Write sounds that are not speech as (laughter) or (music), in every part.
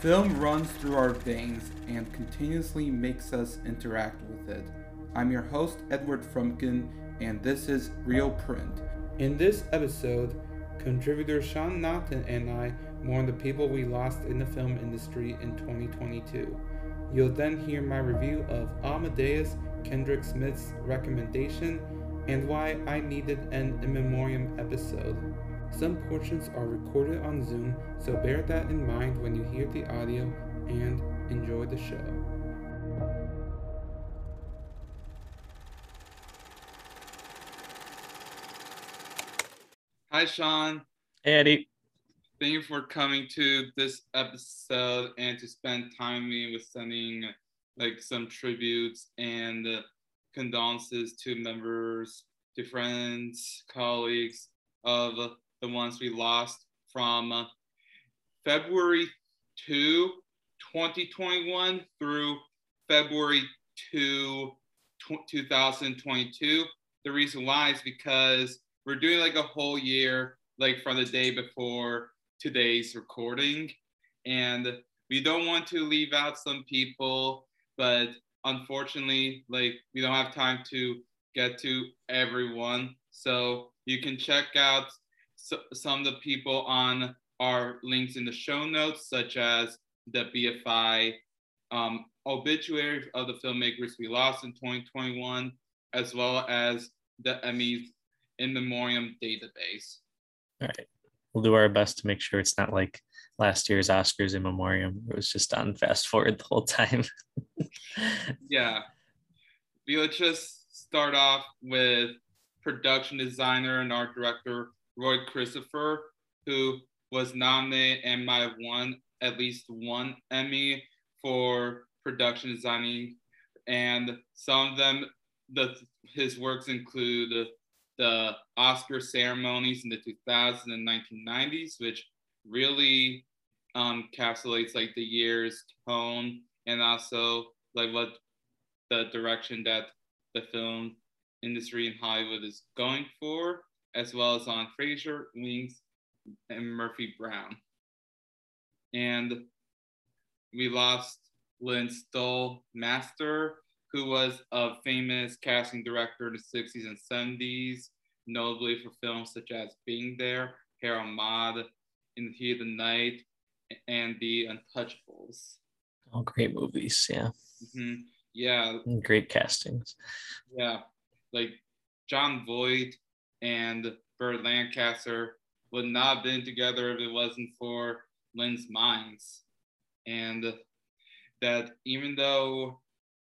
Film runs through our veins and continuously makes us interact with it. I'm your host, Edward Frumkin, and this is Real Print. In this episode, contributor Sean Naughton and I mourn the people we lost in the film industry in 2022. You'll then hear my review of Amadeus Kendrick Smith's recommendation and why I needed an in memoriam episode. Some portions are recorded on Zoom, so bear that in mind when you hear the audio and enjoy the show. Hi, Sean. Hey, Eddie. Thank you for coming to this episode and to spend time with me with sending like some tributes and condolences to members, to friends, colleagues of the ones we lost from uh, February 2, 2021 through February 2, 2022. The reason why is because we're doing like a whole year, like from the day before today's recording. And we don't want to leave out some people, but unfortunately, like we don't have time to get to everyone. So you can check out so, some of the people on our links in the show notes, such as the BFI um, obituary of the filmmakers we lost in 2021, as well as the Emmys in memoriam database. All right. We'll do our best to make sure it's not like last year's Oscars in memoriam. It was just on fast forward the whole time. (laughs) yeah. We'll just start off with production designer and art director Roy Christopher, who was nominated and might have won at least one Emmy for production designing. And some of them, the, his works include the Oscar ceremonies in the 2000s and 1990s, which really um, encapsulates like the year's tone and also like what the direction that the film industry in Hollywood is going for as well as on Frasier, Wings, and Murphy Brown. And we lost Lynn Stoll Master, who was a famous casting director in the 60s and 70s, notably for films such as Being There, Harold Maude, In the Heat of the Night, and The Untouchables. All great movies, yeah. Mm-hmm. Yeah. Great castings. Yeah. Like Jon Voight and Burt Lancaster would not have been together if it wasn't for Lynn's minds. And that even though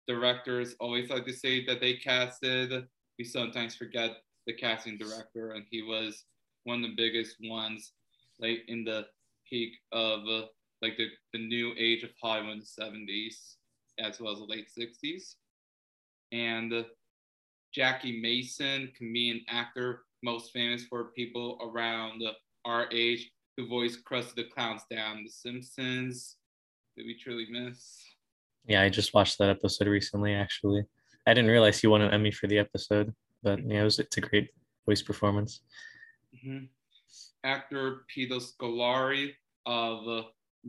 directors always like to say that they casted, we sometimes forget the casting director, and he was one of the biggest ones, like in the peak of like the, the new age of Hollywood in the 70s, as well as the late 60s. And Jackie Mason, comedian actor, most famous for people around our age who voiced Krusty the Clown's Down The Simpsons. Did we truly miss? Yeah, I just watched that episode recently, actually. I didn't realize he won an Emmy for the episode, but yeah, it was, it's a great voice performance. Mm-hmm. Actor Peter Scolari of uh,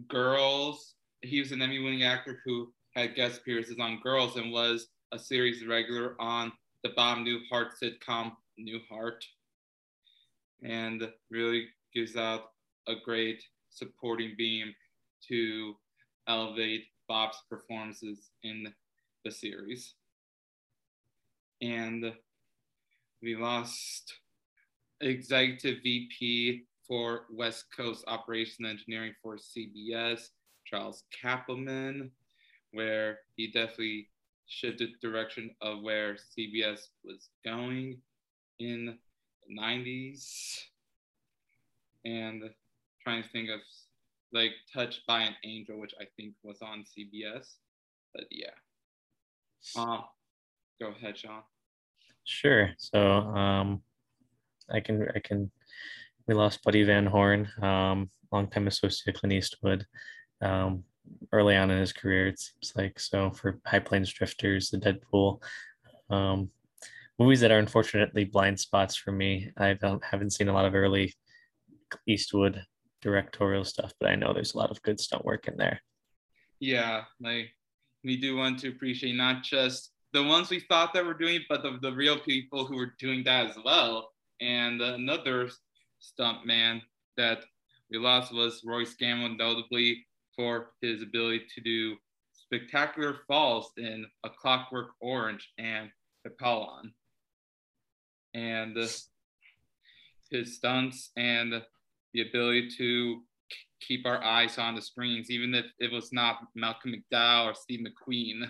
Girls. He was an Emmy winning actor who had guest appearances on Girls and was a series regular on the Bob Newhart sitcom Newhart, and really gives out a great supporting beam to elevate Bob's performances in the series. And we lost executive VP for West Coast Operation Engineering for CBS, Charles Cappleman, where he definitely shifted direction of where CBS was going in the 90s and trying to think of like touched by an angel which i think was on cbs but yeah. Uh, go ahead sean. Sure. So um i can i can we lost buddy van horn um longtime associate clint eastwood. Um early on in his career, it seems like. So for High Plains Drifters, the Dead Pool, um, movies that are unfortunately blind spots for me. I haven't seen a lot of early Eastwood directorial stuff, but I know there's a lot of good stunt work in there. Yeah, like we do want to appreciate not just the ones we thought that were doing, but the, the real people who were doing that as well. And another stunt man that we lost was Roy Scanlon, notably for his ability to do spectacular falls in A Clockwork Orange and Papillon. And his stunts and the ability to keep our eyes on the screens, even if it was not Malcolm McDowell or Steve McQueen.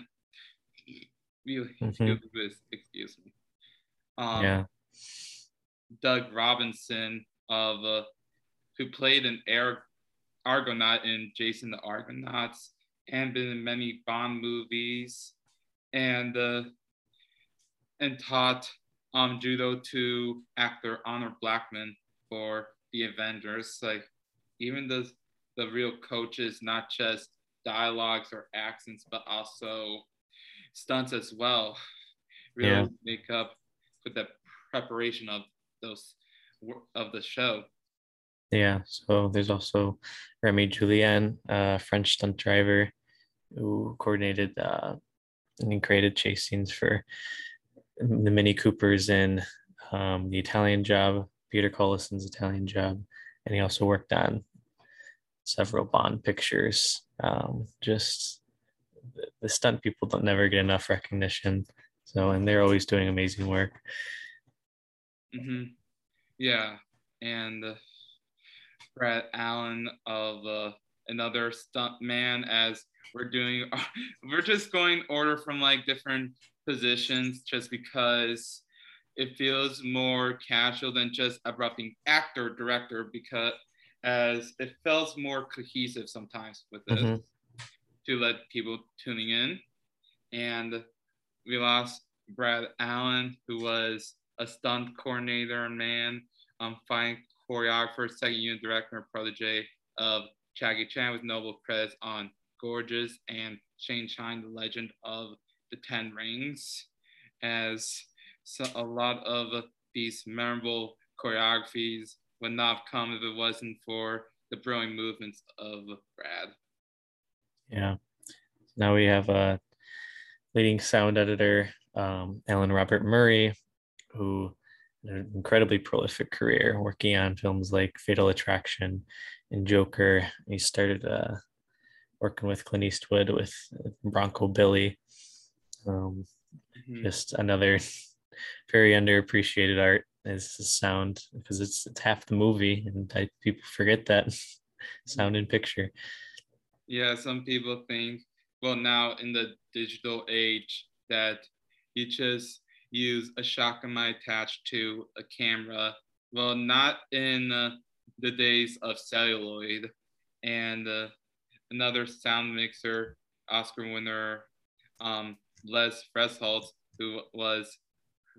Really, mm-hmm. excuse me. Um, yeah. Doug Robinson of uh, who played an Air Argonaut in Jason the Argonauts and been in many Bond movies, and uh, and taught um, judo to actor Honor Blackman for the Avengers. Like even the the real coaches, not just dialogues or accents, but also stunts as well. Really yeah. make up for the preparation of those of the show. Yeah, so there's also Remy Julien, a French stunt driver who coordinated uh, and created chase scenes for the Mini Coopers in um, the Italian Job, Peter Collinson's Italian Job, and he also worked on several Bond pictures. Um, just the, stunt people don't never get enough recognition. So, and they're always doing amazing work. Mm-hmm. Yeah, and Brad Allan of uh, another stunt man as we're doing (laughs) we're just going order from like different positions just because it feels more casual than just a roughing actor director because as it feels more cohesive sometimes with it mm-hmm. to let people tuning in and we lost brad allan who was a stunt coordinator and man um, fine choreographer second unit director and protege of Jackie Chan with notable credits on Gorgeous and Shang-Chi, the legend of the Ten Rings, as so a lot of these memorable choreographies would not have come if it wasn't for the brilliant movements of Brad. Yeah. Now we have a leading sound editor, um, Alan Robert Murray, who an incredibly prolific career working on films like Fatal Attraction and Joker. He started uh, working with Clint Eastwood with Bronco Billy. Um, mm-hmm. Just another (laughs) very underappreciated art is the sound because it's, it's half the movie, and I, people forget that (laughs) sound in picture. Yeah, some people think, well, now in the digital age, that you just use a shotgun attached to a camera. Well, not in uh, the days of celluloid. And uh, another sound mixer, Oscar winner, um, Les Fresholtz, who was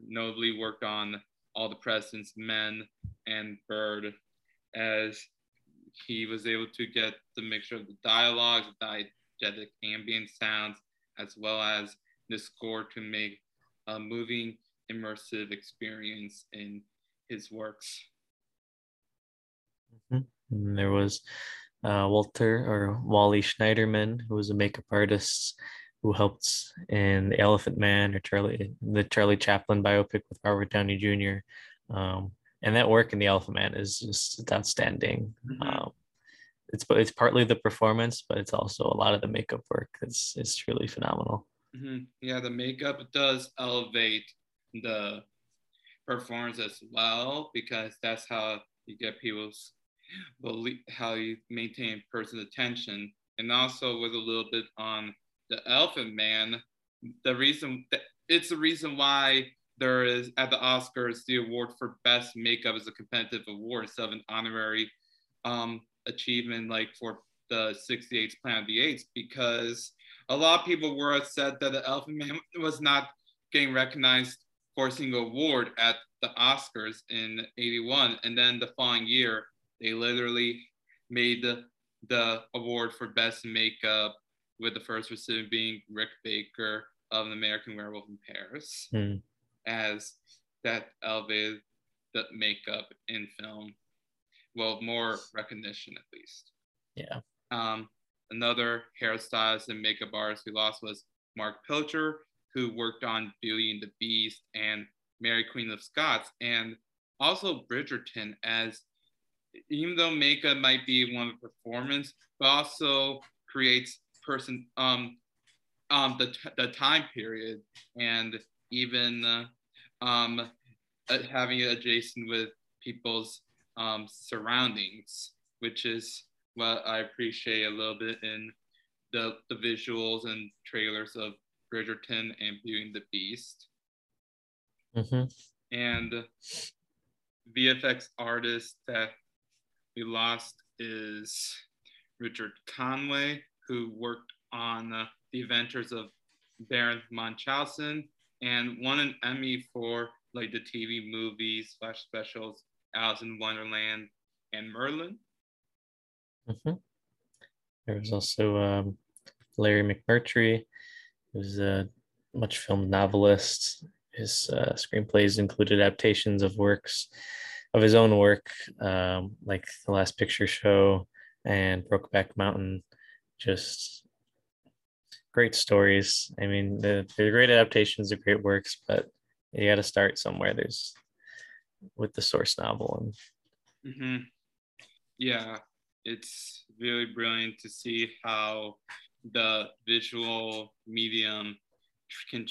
notably worked on All the President's Men and Bird, as he was able to get the mixture of the dialogues, the diegetic ambient sounds, as well as the score to make a moving, immersive experience in his works. Mm-hmm. There was uh, Walter or Wally Schneiderman, who was a makeup artist who helped in The Elephant Man or Charlie, the Charlie Chaplin biopic with Robert Downey Jr. Um, and that work in The Elephant Man is just outstanding. Mm-hmm. Um, it's it's partly the performance, but it's also a lot of the makeup work. It's it's truly phenomenal. Mm-hmm. Yeah, the makeup does elevate the performance as well because that's how you get people's believe how you maintain person's attention and also with a little bit on the elephant man the reason that it's the reason why there is at the oscars the award for best makeup is a competitive award instead of an honorary um, achievement like for the 68th planet of the apes because a lot of people were upset that the elephant man was not getting recognized for a single award at the oscars in 81 and then the following year they literally made the, the award for best makeup with the first recipient being Rick Baker of an American Werewolf in Paris, mm. as that elevated the makeup in film. well, more recognition at least. Yeah. Um, another hairstylist and makeup artist we lost was Mark Pilcher, who worked on Beauty and the Beast and Mary Queen of Scots, and also Bridgerton as even though makeup might be one of the performance, but also creates person um um the, the time period and even uh, um uh, having it adjacent with people's um surroundings, which is what I appreciate a little bit in the the visuals and trailers of Bridgerton and Beauty and the Beast. Mm-hmm. And VFX artist that we lost is Richard Conway, who worked on uh, the adventures of Baron Munchausen and won an Emmy for like the TV movies slash specials Alice in Wonderland and Merlin. Mm-hmm. There was also um, Larry McMurtry, who's a much filmed novelist. His uh, screenplays included adaptations of works of his own work, um, like The Last Picture Show and Brokeback Mountain. Just great stories. I mean, the, they're great adaptations, they're great works, but you got to start somewhere. There's with the source novel and. Mm-hmm. Yeah, it's really brilliant to see how the visual medium can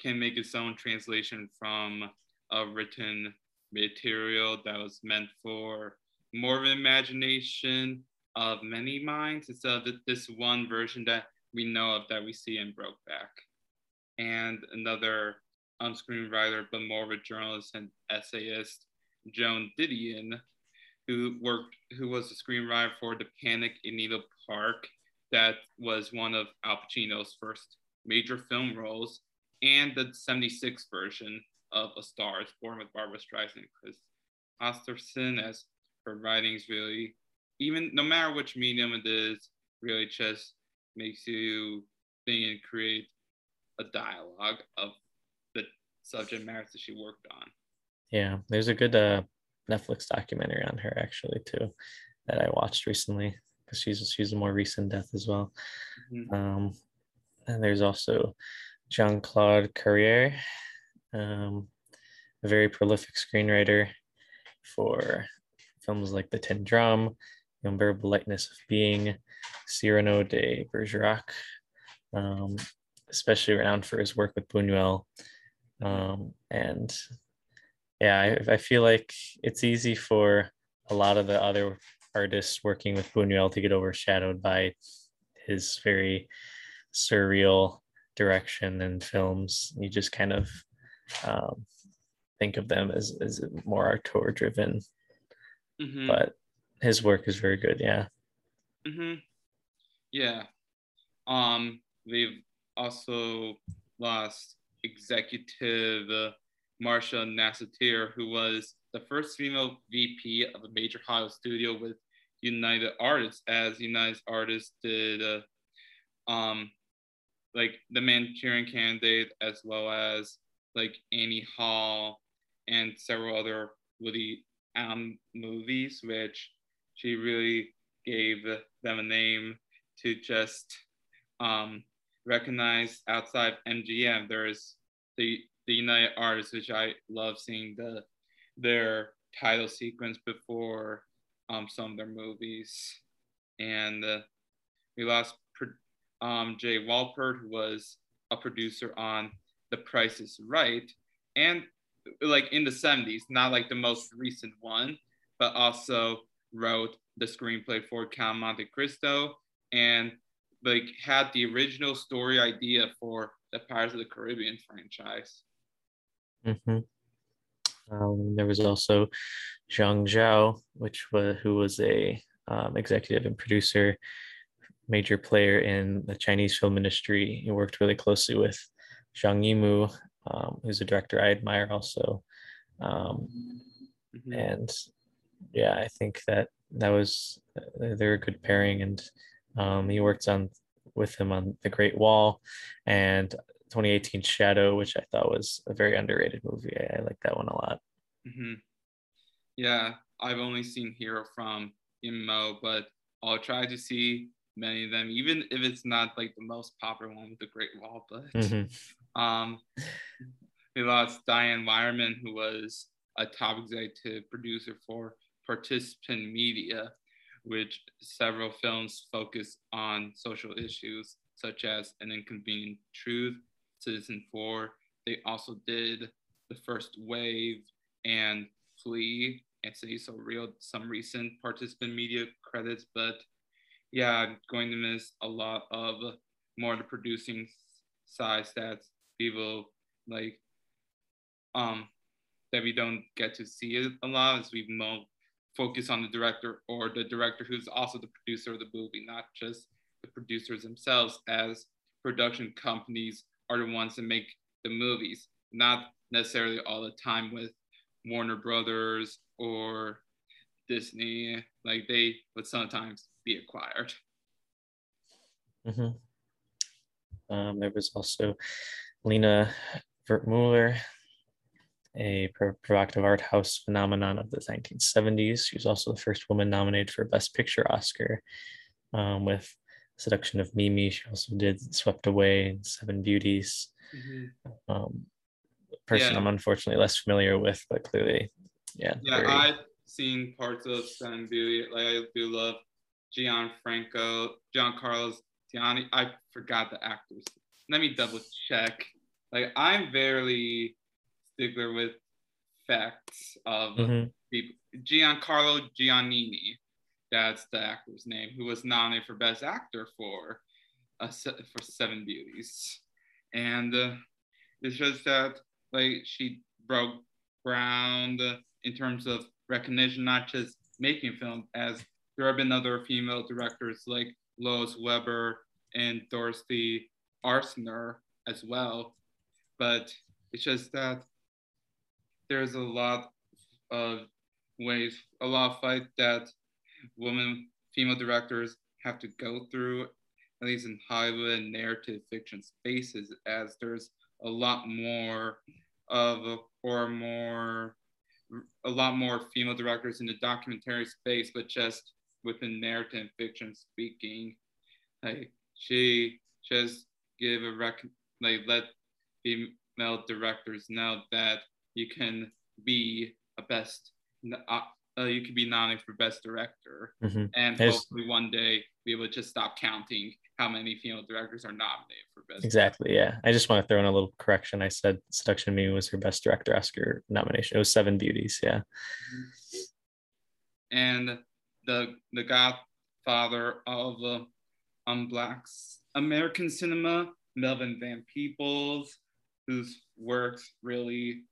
can make its own translation from a written material that was meant for more of an imagination of many minds instead of this one version that we know of that we see in Brokeback. And another um, screenwriter, but more of a journalist and essayist, Joan Didion, who worked, who was the screenwriter for The Panic in Needle Park, that was one of Al Pacino's first major film roles, and the 76 version of A Star is Born with Barbra Streisand and Chris Osterson, as her writings really, even no matter which medium it is, really just makes you think and create a dialogue of the subject matters that she worked on. Yeah, there's a good uh, Netflix documentary on her actually too that I watched recently because she's she's a more recent death as well. Mm-hmm. Um, and there's also Jean Claude Carrière, um, a very prolific screenwriter for films like The Tin Drum, The Unbearable Lightness of Being, Cyrano de Bergerac, um, especially renowned for his work with Buñuel. Um, and yeah, I, I feel like it's easy for a lot of the other artists working with Buñuel to get overshadowed by his very surreal direction and films. You just kind of um, think of them as, as more auteur driven. Mm-hmm. But his work is very good. Yeah. Mm-hmm. Yeah. Um, they've also lost executive Marcia Nasatir, who was the first female VP of a major Hollywood studio with United Artists, as United Artists did uh, um, like the Manchurian Candidate, as well as like Annie Hall and several other Woody Allen movies, which she really gave them a name to just um, recognize outside MGM. There's the the United Artists, which I love seeing the their title sequence before um, some of their movies, and uh, we lost um, Jay Wolpert, who was a producer on The Price is Right, and like in the 70s, not like the most recent one, but also wrote the screenplay for Count Monte Cristo and like had the original story idea for the Pirates of the Caribbean franchise. Mm-hmm. Um, there was also Zhang Zhao, which was who was a um, executive and producer major player in the Chinese film industry. He worked really closely with Zhang Yimou, um, who's a director I admire also. Um, mm-hmm. And yeah, I think that that was they're a good pairing, and um, he worked on with him on The Great Wall and 2018 Shadow, which I thought was a very underrated movie. I, I like that one a lot. Mm-hmm. Yeah, I've only seen Hero from Mo, but I'll try to see many of them, even if it's not like the most popular one with the Great Wall. But mm-hmm. (laughs) um, we lost Diane Weyermann, who was a top executive producer for Participant Media, which several films focus on social issues such as An Inconvenient Truth, Citizenfour. They also did The First Wave and Flee and City So Real, some recent participant media credits, but yeah, I'm going to miss a lot of more the producing side stats people like um that we don't get to see it a lot as we more focus on the director or the director who's also the producer of the movie, not just the producers themselves, as production companies are the ones that make the movies, not necessarily all the time with Warner Brothers or Disney. Like they would sometimes be acquired. Mm-hmm. Um, there was also Lina Wertmüller, a provocative art house phenomenon of the 1970s. She was also the first woman nominated for Best Picture Oscar um, with Seduction of Mimi. She also did Swept Away and Seven Beauties. Mm-hmm. Um, person yeah. I'm unfortunately less familiar with, but clearly, yeah. Yeah, very... I've seen parts of Seven Beauty. Like I do love Gianfranco, Giancarlo Tiani. I forgot the actors. Let me double check. Like I'm very stickler with facts of mm-hmm. people. Giancarlo Giannini, that's the actor's name, who was nominated for Best Actor for uh, for Seven Beauties, and uh, it's just that like she broke ground in terms of recognition, not just making film, as there have been other female directors like Lois Weber and Dorothy Arzner as well, but it's just that there's a lot of ways, a lot of fight that women, female directors have to go through, at least in Hollywood narrative fiction spaces, as there's a lot more of, or more, a lot more female directors in the documentary space, but just within narrative fiction speaking, like she just give a rec, like let female directors know that you can be a best uh, uh, you could be nominated for best director mm-hmm. and There's, hopefully one day be able to just stop counting how many female directors are nominated for best exactly director. yeah i just want to throw in a little correction i said seduction me was her best director oscar nomination it was seven beauties yeah mm-hmm. and the the godfather of uh, um blacks american cinema melvin van peebles whose works really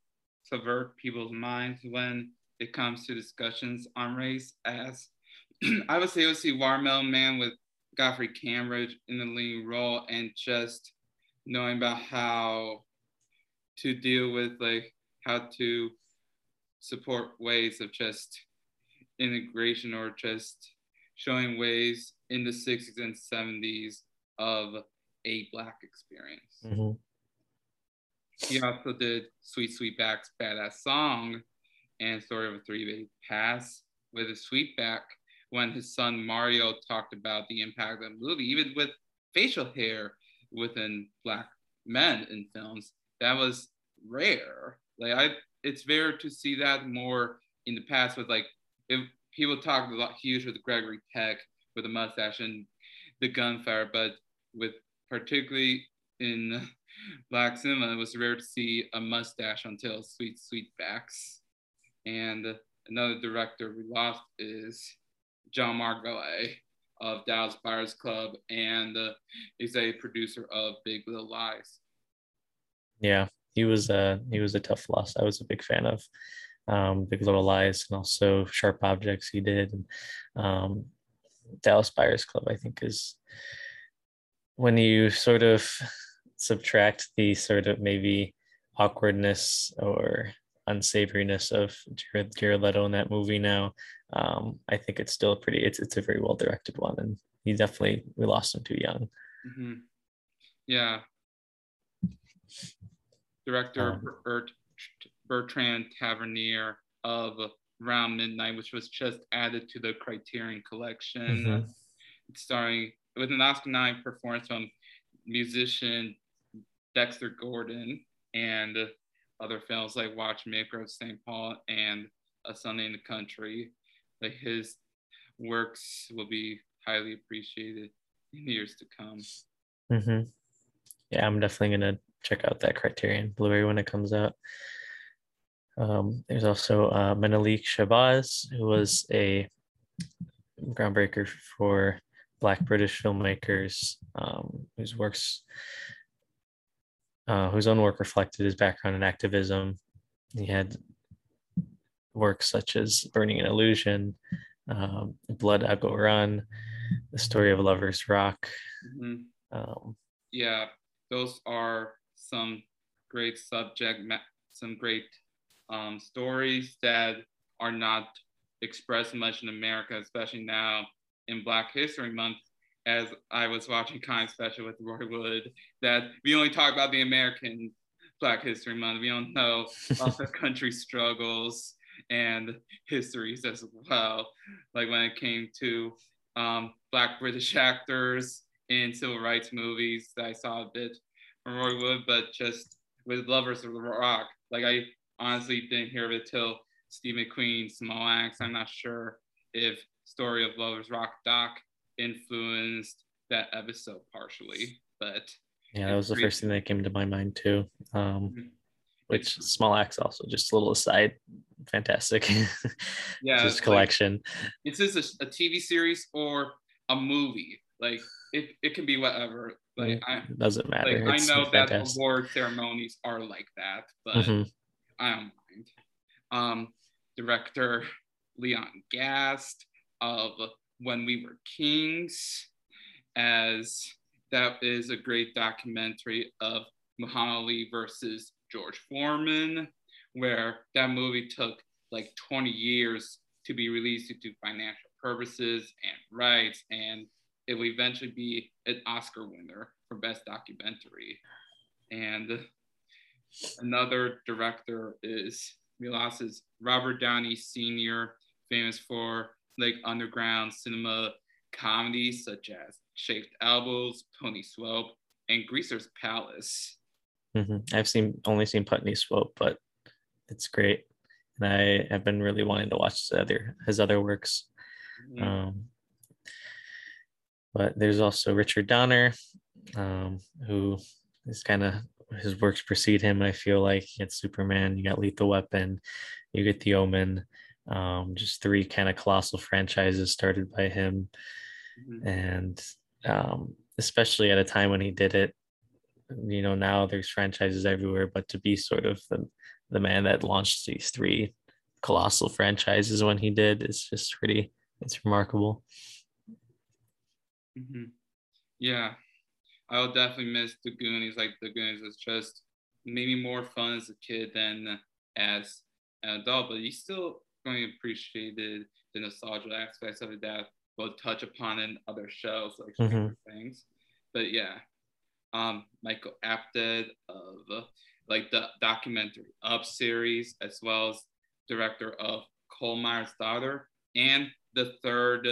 subvert people's minds when it comes to discussions on race as (clears throat) I would say it was see Watermelon Man with Godfrey Cambridge in the lead role and just knowing about how to deal with like how to support ways of just integration or just showing ways in the 60s and 70s of a black experience. Mm-hmm. He also did Sweet Sweet Sweetback's Badass Song and Story of a Three-Way Pass with a Sweetback when his son Mario talked about the impact of the movie, even with facial hair within black men in films. That was rare. Like I it's rare to see that more in the past with like if people talked a lot huge with Gregory Peck with a mustache and the gunfire, but with particularly in (laughs) black cinema, it was rare to see a mustache until Sweet Sweetbacks. And another director we lost is Jean-Marc Vallée of Dallas Buyers Club and uh, a producer of Big Little Lies. Yeah, he was a he was a tough loss. I was a big fan of um, Big Little Lies and also Sharp Objects. He did. And, um, Dallas Buyers Club, I think, is when you sort of subtract the sort of maybe awkwardness or unsavoriness of Jared, Jared Leto in that movie now, um, I think it's still pretty. It's it's a very well directed one, and he definitely we lost him too young. Mm-hmm. Yeah. Director um, Bert, Bertrand Tavernier of Round Midnight, which was just added to the Criterion Collection, Mhm. starring with an Oscar nominated performance from musician Dexter Gordon and other films like Watchmaker of St. Paul and A Sunday in the Country. Like his works will be highly appreciated in years to come. Mm-hmm. Yeah, I'm definitely gonna check out that Criterion Blu-ray when it comes out. Um, there's also uh, Menelik Shabazz, who was a groundbreaker for Black British filmmakers, um, whose works, uh, whose own work reflected his background in activism. He had works such as Burning an Illusion, um, Blood I Go Run, The Story of Lovers Rock. Mhm. Um, yeah, those are some great subject, some great um, stories that are not expressed much in America, especially now in Black History Month. As I was watching Kind Special with Roy Wood, that we only talk about the American Black History Month. We don't know other (laughs) country struggles and histories as well. Like when it came to um, Black British actors in civil rights movies that I saw a bit from Roy Wood, but just with Lovers of the Rock, like I honestly didn't hear of it till Steve McQueen, Small Axe. I'm not sure if Story of Lovers Rock doc influenced that episode partially, but Yeah, that was the first thing that came to my mind too. Um, Mhm. which small axe also just a little aside, fantastic. (laughs) Yeah, just it's like- collection. it's just a, a TV series or a movie. Like it, it can be whatever. Like I, Doesn't matter. like I know that fantastic. award ceremonies are like that, but Mhm. I don't mind. Um, director Leon Gast of When We Were Kings, as that is a great documentary of Muhammad Ali versus George Foreman, where that movie took like 20 years to be released due to financial purposes and rights, and it will eventually be an Oscar winner for Best Documentary. And another director is Milas's Robert Downey Sr., famous for like underground cinema comedies such as Chafed Elbows, Putney Swope, and Greaser's Palace. Mhm. I've seen only seen Putney Swope, but it's great, and I have been really wanting to watch his other his other works. Mhm. Um, but there's also Richard Donner, um, who is kind of his works precede him. I feel like you get Superman, you got Lethal Weapon, you get The Omen, um, just three kind of colossal franchises started by him, Mhm. and um, especially at a time when he did it. You know, now there's franchises everywhere, but to be sort of the the man that launched these three colossal franchises when he did is just pretty. It's remarkable. Mhm. Yeah, I'll definitely miss the Goonies. Like the Goonies was just maybe more fun as a kid than as an adult, but you still going to appreciate the, nostalgia aspects of it that we'll touch upon in other shows like Stranger Things. But yeah, um, Michael Apted of like the documentary Up series, as well as director of Coal Miner's Daughter and the third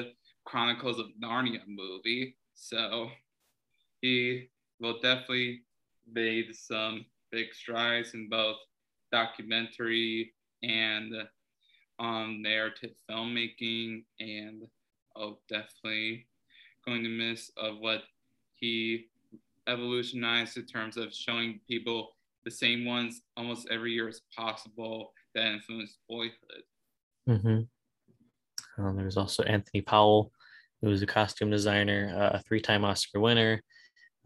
Chronicles of Narnia movie. So he will definitely made some big strides in both documentary and narrative filmmaking, and oh, definitely going to miss of what he evolutionized in terms of showing people the same ones almost every year as possible that influenced boyhood. hmm Um, there was also Anthony Powell, who was a costume designer, uh, a three-time Oscar winner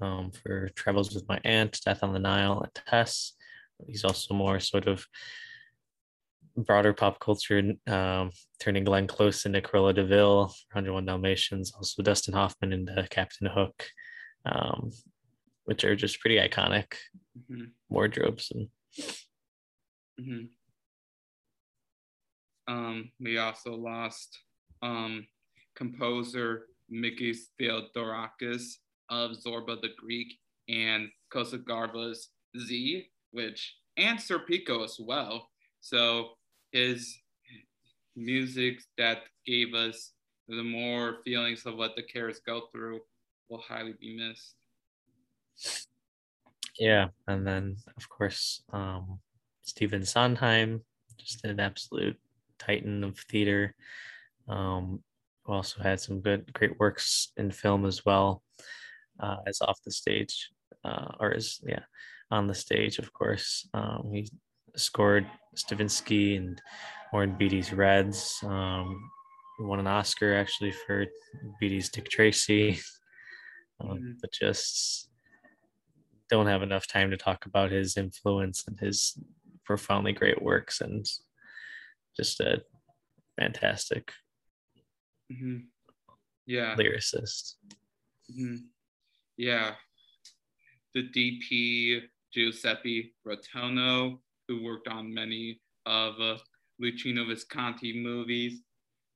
um, for Travels with My Aunt, Death on the Nile, and Tess. He's also more sort of broader pop culture, um, turning Glenn Close into Cruella de Vil, 101 Dalmatians, also Dustin Hoffman into Captain Hook, um, which are just pretty iconic Mhm, wardrobes. And mhm. Um, we also lost um, composer Mikis Theodorakis of Zorba the Greek and Costa-Gavras's Z, which and Serpico as well. So his music that gave us the more feelings of what the characters go through will highly be missed. Yeah, and then of course, um, Stephen Sondheim, just an absolute titan of theater. Um, also had some good, great works in film as well uh, as off the stage, uh, or as yeah, on the stage, of course. Um, he scored Stavisky and Warren Beatty's Reds. Um, won an Oscar actually for Beatty's Dick Tracy, (laughs) um, mm-hmm. but just don't have enough time to talk about his influence and his profoundly great works and just a fantastic mm-hmm. yeah lyricist mm-hmm. yeah the dp giuseppe rotunno who worked on many of uh, luchino visconti movies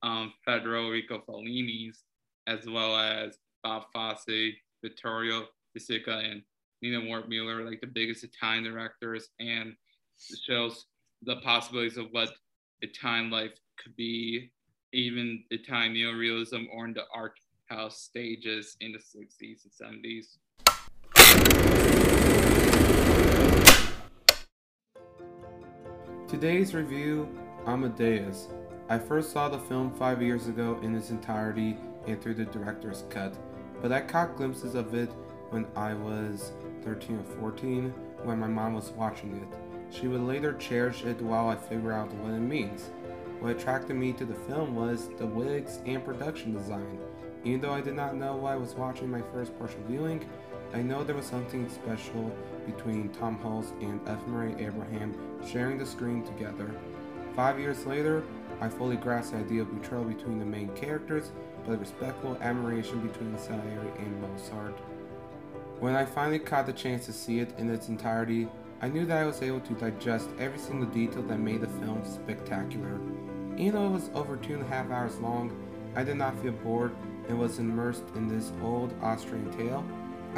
um, federico fellini's as well as bob fosse vittorio de sica and nina wertmuller like the biggest italian directors and shows the possibilities of what Italian life could be, even Italian neorealism or in the art house stages in the 60s and 70s. Today's review Amadeus. I first saw the film five years ago in its entirety and through the director's cut, but I caught glimpses of it when I was 13 or 14 when my mom was watching it. She would later cherish it while I figure out what it means. What attracted me to the film was the wigs and production design. Even though I did not know why I was watching my first partial viewing, I know there was something special between Tom Hulce and F. Murray Abraham sharing the screen together. Five years later, I fully grasped the idea of betrayal between the main characters, but a respectful admiration between Salieri and Mozart. When I finally caught the chance to see it in its entirety, I knew that I was able to digest every single detail that made the film spectacular. Even though it was over two and a half hours long, I did not feel bored and was immersed in this old Austrian tale.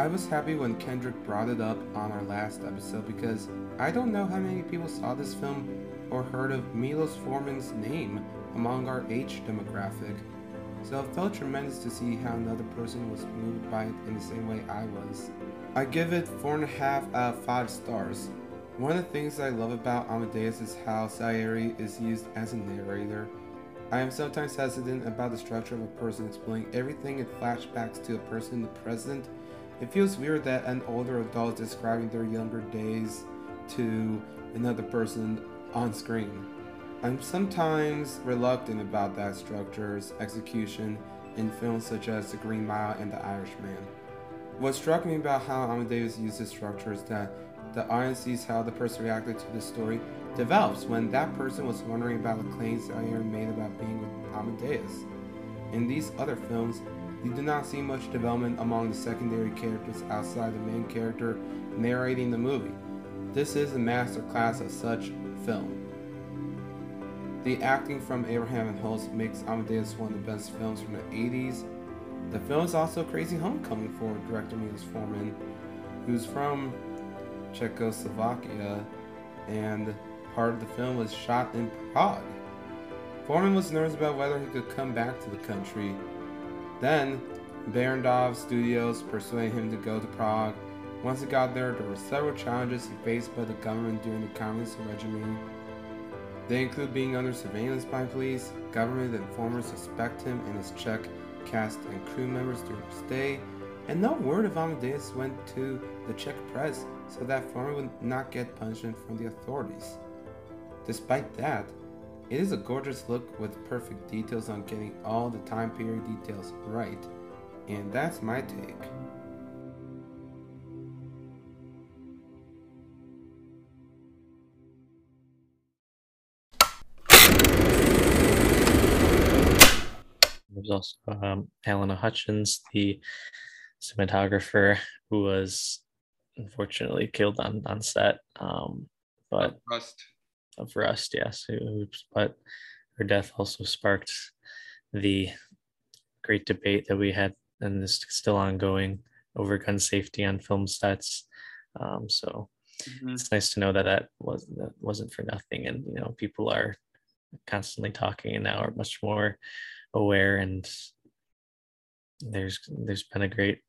I was happy when Kendrick brought it up on our last episode because I don't know how many people saw this film or heard of Milos Forman's name among our age demographic. So it felt tremendous to see how another person was moved by it in the same way I was. I give it 4.5 out of 5 stars. One of the things I love about Amadeus is how Salieri is used as a narrator. I am sometimes hesitant about the structure of a person explaining everything in flashbacks to a person in the present. It feels weird that an older adult is describing their younger days to another person on screen. I'm sometimes reluctant about that structure's execution in films such as The Green Mile and The Irishman. What struck me about how Amadeus uses structure is that the audience sees how the person reacted to the story develops when that person was wondering about the claims that Aaron made about being with Amadeus. In these other films, you do not see much development among the secondary characters outside the main character narrating the movie. This is a masterclass of such film. The acting from Abraham and Hulce makes Amadeus one of the best films from the 80s the film is also Crazy Homecoming for director Milos Forman, who's from Czechoslovakia, and part of the film was shot in Prague. Forman was nervous about whether he could come back to the country. Then, Barrandov Studios persuaded him to go to Prague. Once he got there, there were several challenges he faced by the government during the communist regime. They include being under surveillance by police, government informers suspect him and his Czech cast and crew members during their stay, and no word of Amadeus went to the Czech press so that Forman would not get punishment from the authorities. Despite that, it is a gorgeous look with perfect details on getting all the time period details right, and that's my take. There's also um, Halyna Hutchins, the cinematographer, who was unfortunately killed on on set. Um, but of Rust, of Rust, yes. But her death also sparked the great debate that we had, and is still ongoing over gun safety on film sets. Um, so mm-hmm. it's nice to know that that was that wasn't for nothing, and you know people are constantly talking and now are much more aware and there's there's been a great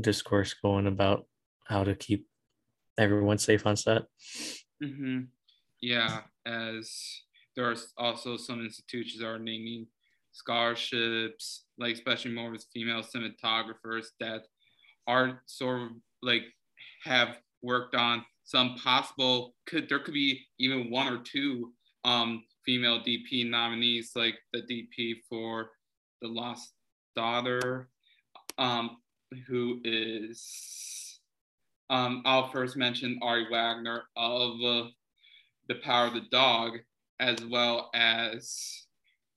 discourse going about how to keep everyone safe on set. Mm-hmm. Yeah, as there are also some institutions that are naming scholarships, like especially more with female cinematographers that are sort of like have worked on some possible could there could be even one or two um female DP nominees like the DP for the Lost Daughter um who is um I'll first mention Ari Wegner of uh, The Power of the Dog as well as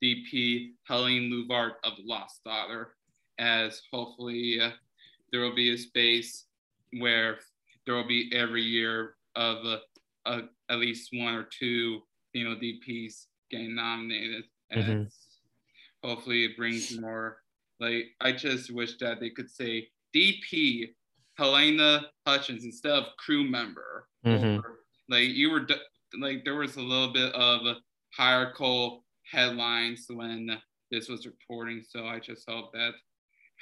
DP Helene Louvart of The Lost Daughter as hopefully uh, there will be a space where there will be every year of a, a, at least one or two female DPs getting nominated. And mm-hmm. hopefully it brings more. Like, I just wish that they could say DP Halyna Hutchins instead of crew member. Mm-hmm. Or, like, you were, like, there was a little bit of hierarchical headlines when this was reporting. So I just hope that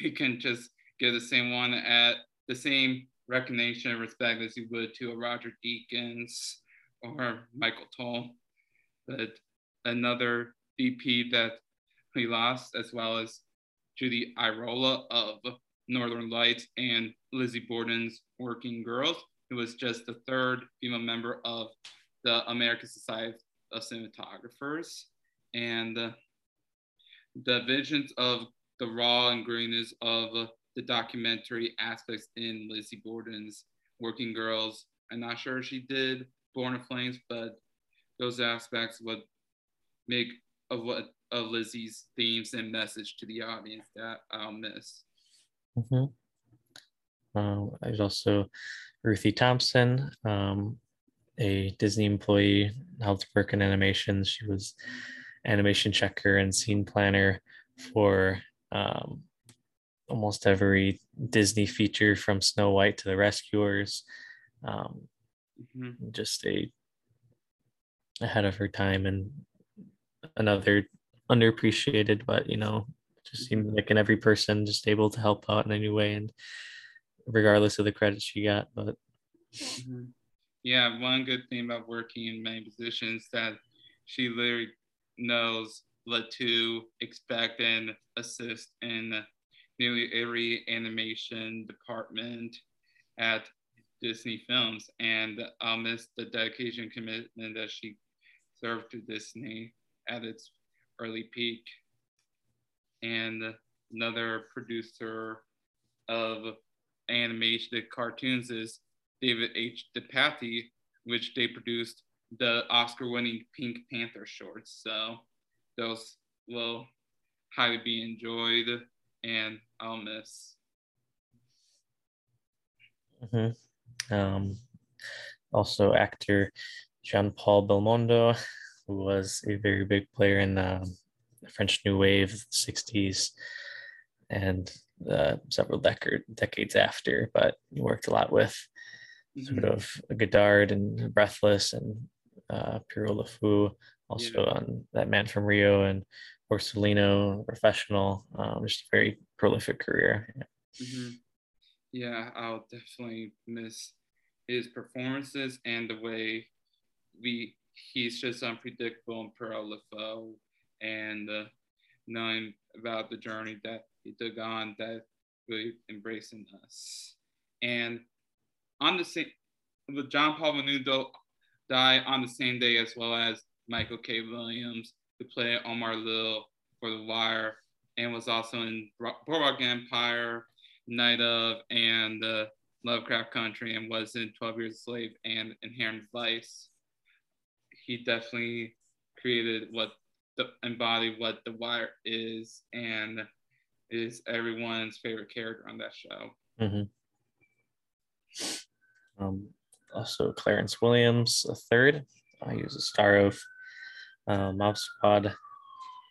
we can just get the same one at the same recognition and respect as you would to a Roger Deakins or Michael Toll. But another DP that we lost, as well as Judy Irola of Northern Lights and Lizzie Borden's Working Girls, who was just the third female member of the American Society of Cinematographers. And uh, the visions of the raw and greenness of the documentary aspects in Lizzie Borden's Working Girls. I'm not sure she did Born in Flames, but those aspects would make of what of Lizzie's themes and message to the audience that I'll miss. Mm-hmm. Um, there's also Ruthie Tompson, um, a Disney employee, helped work in animation. She was animation checker and scene planner for um, almost every Disney feature from Snow White to the Rescuers. Um, mm-hmm. Just a ahead of her time and another underappreciated, but you know, just seemed like in every person just able to help out in any way and regardless of the credit she got. But mm-hmm. Yeah, one good thing about working in many positions that she literally knows what to expect and assist in nearly every animation department at Disney Films, and I'll miss the dedication commitment that she served to Disney at its early peak. And another producer of animated cartoons is David H. DePatie, which they produced the Oscar-winning Pink Panther shorts. So those will highly be enjoyed and I'll miss. Mm-hmm. Um, also, actor Jean Paul Belmondo, who was a very big player in uh, the French New Wave, of the 60s, and uh, several decade, decades after, but he worked a lot with mm-hmm. sort of Godard and Breathless and uh, Pierrot Le Fou, also yeah. on That Man from Rio and Borsalino, professional, um, just a very prolific career. Yeah. Mm-hmm. yeah, I'll definitely miss his performances and the way we he's just unpredictable and prolific and uh, knowing about the journey that he took on that really embracing us. And on the same with John Paul Belmondo died on the same day as well as Michael K. Williams who played Omar Little for The Wire and was also in Boardwalk Empire, Night of, and uh, Lovecraft Country, and was in 12 Years a Slave and Inherent Vice. He definitely created what the embodied what The Wire is and is everyone's favorite character on that show. Mm-hmm. Um, also, Clarence Williams, a third. Uh, he was a star of uh, Mod Squad,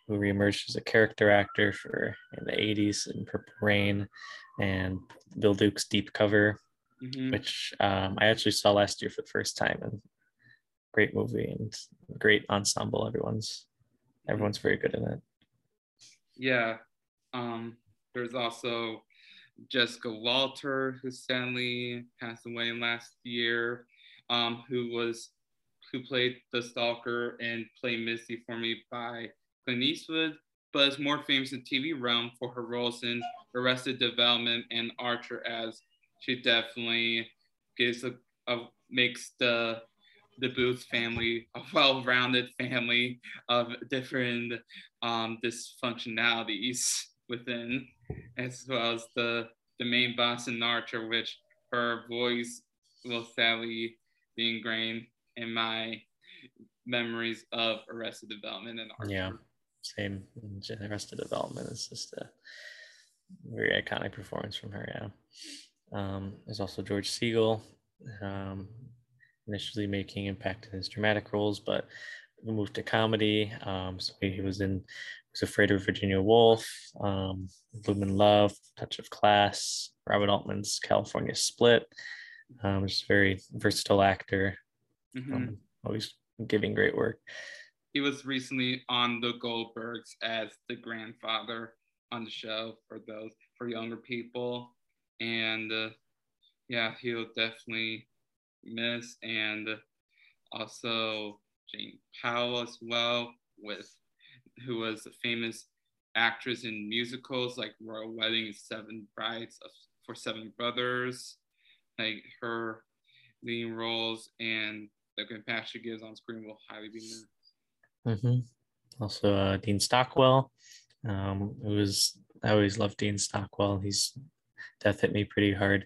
who reemerged as a character actor for in the 80s in Purple Rain and Bill Duke's Deep Cover, mm-hmm. which um, I actually saw last year for the first time. And great movie and great ensemble. Everyone's everyone's very good in it. Yeah. Um, there's also Jessica Walter, who sadly passed away last year, um, who was who played the stalker and played Misty for me by Clint Eastwood, but is more famous in TV realm for her roles in Arrested Development and Archer, as she definitely gives a, a makes the the Bluth family a (laughs) well-rounded family of different um, dysfunctionalities within, as well as the the main boss in Archer, which her voice will sadly be ingrained in my memories of Arrested Development and Archer. Yeah, same. Arrested Development is just a very iconic performance from her. Yeah. Um, there's also George Segal, um, initially making impact in his dramatic roles, but moved to comedy. Um, so he was in was Afraid of Virginia Woolf, um, Blume Love, Touch of Class, Robert Altman's California Split. Um, just a very versatile actor. Mm-hmm. Um, always giving great work. He was recently on the Goldbergs as the grandfather on the show for those for younger people, and uh, yeah, he'll definitely miss and also Jane Powell as well with who was a famous actress in musicals like Royal Wedding, Seven Brides for Seven Brothers, like her leading roles and the compassion she gives on screen will highly be missed. Mm-hmm. Also, uh, Dean Stockwell, um, it was I always loved Dean Stockwell. He's death hit me pretty hard.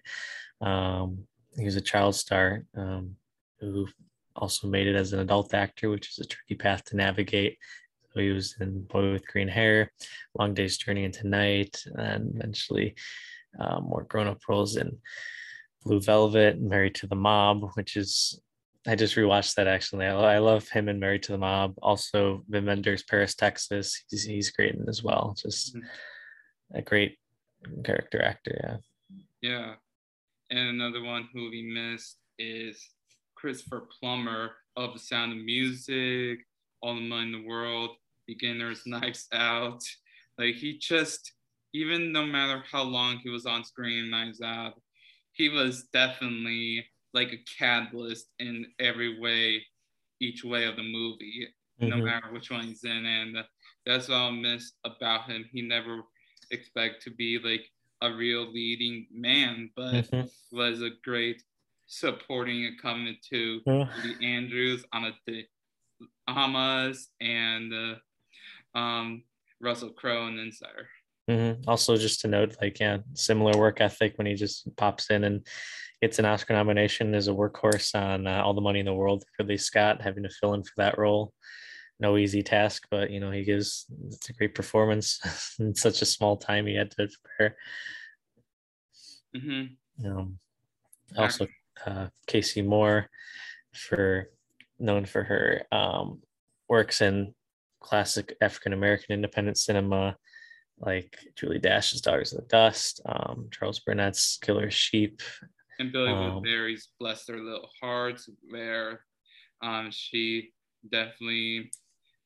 Um, he was a child star um, who also made it as an adult actor, which is a tricky path to navigate. He was in Boy with Green Hair, Long Day's Journey into Night, and eventually uh, more grown up roles in Blue Velvet, and Married to the Mob, which is I just rewatched that actually. I, love him in Married to the Mob. Also, Wim Wenders, Paris, Texas. He's, he's great in as well. Just mm-hmm. a great character actor. Yeah. Yeah. And another one who we missed is Christopher Plummer of The Sound of Music, All the Money in the World, Beginners, (laughs) Knives Out. Like he just, even no matter how long he was on screen, Knives Out, he was definitely like a catalyst in every way, each way of the movie, mm-hmm. no matter which one he's in. And that's what I miss about him. He never expect to be like a real leading man, but mm-hmm. was a great supporting and coming to yeah. the Andrews on the Amas and uh, um, Russell Crowe and Insider. Mm-hmm. Also, just to note, like, yeah, similar work ethic when he just pops in and gets an Oscar nomination as a workhorse on uh, All the Money in the World. Ridley Scott having to fill in for that role. No easy task, but you know he gives it's a great performance (laughs) in such a small time. He had to prepare. Mm-hmm. Um, also, uh, Kaycee Moore, for known for her um, works in classic African American independent cinema, like Julie Dash's Daughters of the Dust, um, Charles Burnett's Killer Sheep. And Billy um, Berry's Bless Their Little Hearts, where um, she definitely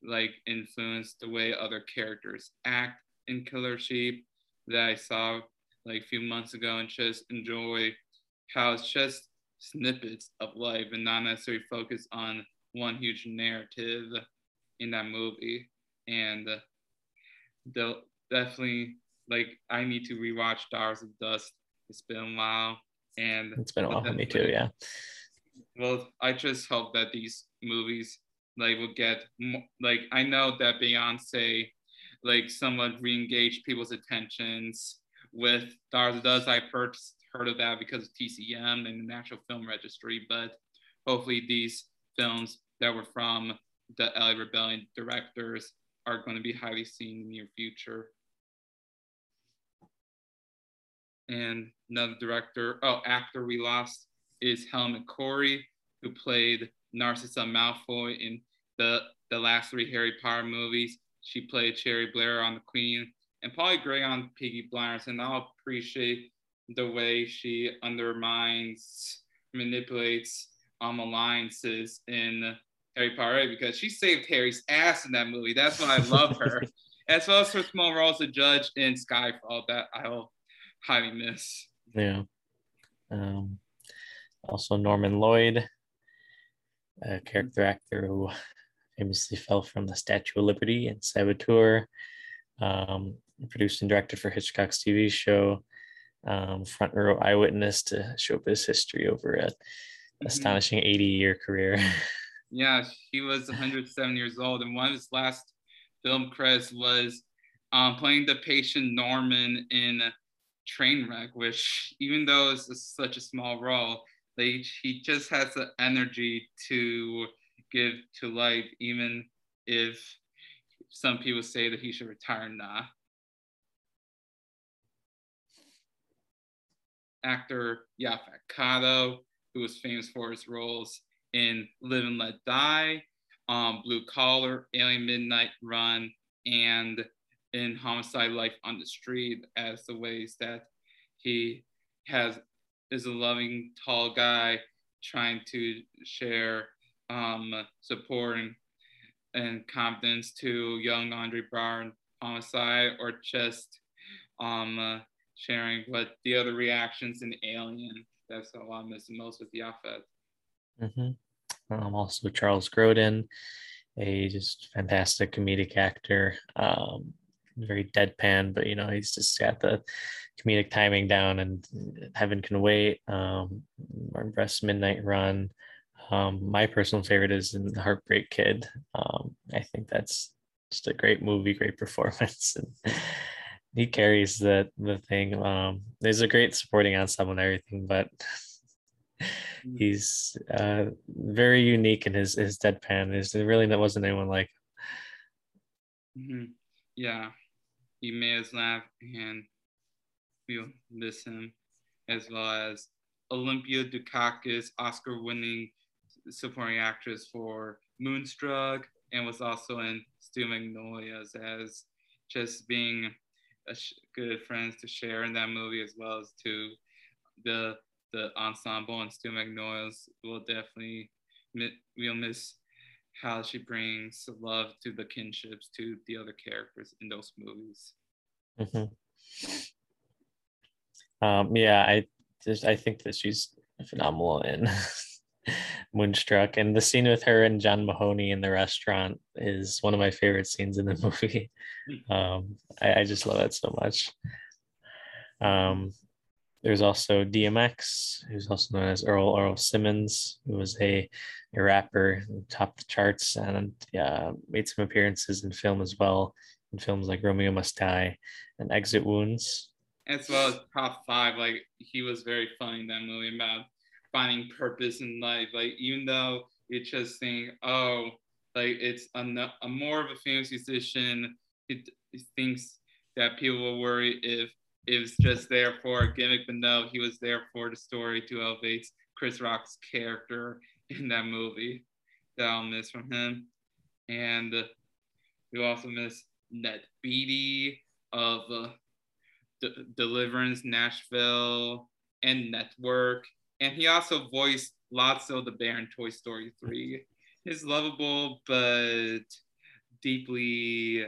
like influenced the way other characters act in Killer Sheep that I saw like a few months ago and just enjoy how it's just snippets of life and not necessarily focus on one huge narrative in that movie. And they'll definitely like I need to rewatch Stars of Dust. It's been a while, and it's been a while for me too. Yeah. Well, I just hope that these movies like will get like I know that Beyonce like somewhat re-engage people's attentions with Stars of Dust. I first heard of that because of TCM and the National Film Registry, but hopefully these films that were from the LA Rebellion directors are going to be highly seen in the near future. And another director, oh, actor we lost is Helen McCrory, who played Narcissa Malfoy in the, the last three Harry Potter movies. She played Cherie Blair on The Queen and Polly Gray on Peaky Blinders. And I'll appreciate the way she undermines, manipulates um, alliances in Harry Potter because she saved Harry's ass in that movie. That's why I love her. (laughs) as well as her small role as a judge in Skyfall that I'll highly miss. Yeah. Um, also, Norman Lloyd, a character actor who famously fell from the Statue of Liberty in Saboteur, um, produced and directed for Hitchcock's TV show, um, front row eyewitness to showbiz history over a mm-hmm. astonishing 80 year career. yeah, (laughs) he was 107 years old, and one of his last film credits was um, playing the patient Norman in Trainwreck, which even though it's such a small role, like he just has the energy to give to life, even if some people say that he should retire now. Actor Yaphet Kotto, who was famous for his roles in Live and Let Die, um, Blue Collar, Alien Midnight Run, and in Homicide Life on the Street as the ways that he has is a loving tall guy trying to share um, support and, and confidence to young Andre Braugher Homicide or just um, sharing what the other reactions in Alien. That's what I miss most with Yaphet. Mm-hmm. Um, also Charles Grodin, a just fantastic comedic actor. Um, very deadpan, but you know he's just got the comedic timing down. And Heaven Can Wait, um, Martin Brest Midnight Run. Um, my personal favorite is in The Heartbreak Kid. Um, I think that's just a great movie, great (laughs) performance, and he carries the the thing. Um, there's a great supporting ensemble and everything, but Mm. he's uh, very unique in his his deadpan. There's really there wasn't anyone like. Mm-hmm. Yeah, he made us laugh, and we'll miss him, as well as Olympia Dukakis, Oscar-winning supporting actress for Moonstruck, and was also in Steel Magnolias as just being sh- good friends to share in that movie, as well as to the the ensemble and Steel Magnolias will definitely we'll miss how she brings love to the kinships to the other characters in those movies. Mm-hmm. Um, yeah, I just I think that she's phenomenal in (laughs) (laughs) Moonstruck, and the scene with her and John Mahoney in the restaurant is one of my favorite scenes in the (laughs) movie. Um, I, I just love it so much. Um, there's also DMX, who's also known as Earl Earl Simmons, who was a, a rapper topped the charts and yeah, made some appearances in film as well, in films like Romeo Must Die and Exit Wounds. As well as Top Five, like he was very funny in that movie about finding purpose in life. Like even though you just think, oh, like it's a, a more of a famous musician, he, he thinks that people will worry if it was just there for a gimmick, but no, he was there for the story to elevate Chris Rock's character in that movie that I'll miss from him. And we also miss Ned Beatty of uh, D- Deliverance, Nashville, and Network. And he also voiced Lotso the Bear in Toy Story 3. He's lovable but deeply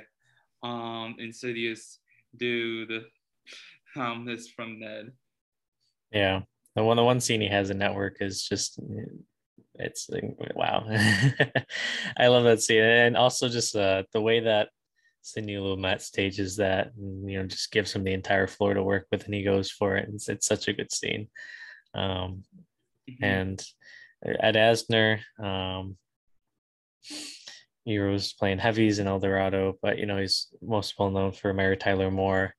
um, insidious dude um this from Ned. Yeah. The one the one scene he has in network is just it's wow. (laughs) I love that scene. And also just uh the way that Sidney Lumet stages that and, you know just gives him the entire floor to work with and he goes for it. It's, it's such a good scene. Um mm-hmm. and Ed Asner, um he was playing heavies in El Dorado, but you know he's most well known for Mary Tyler Moore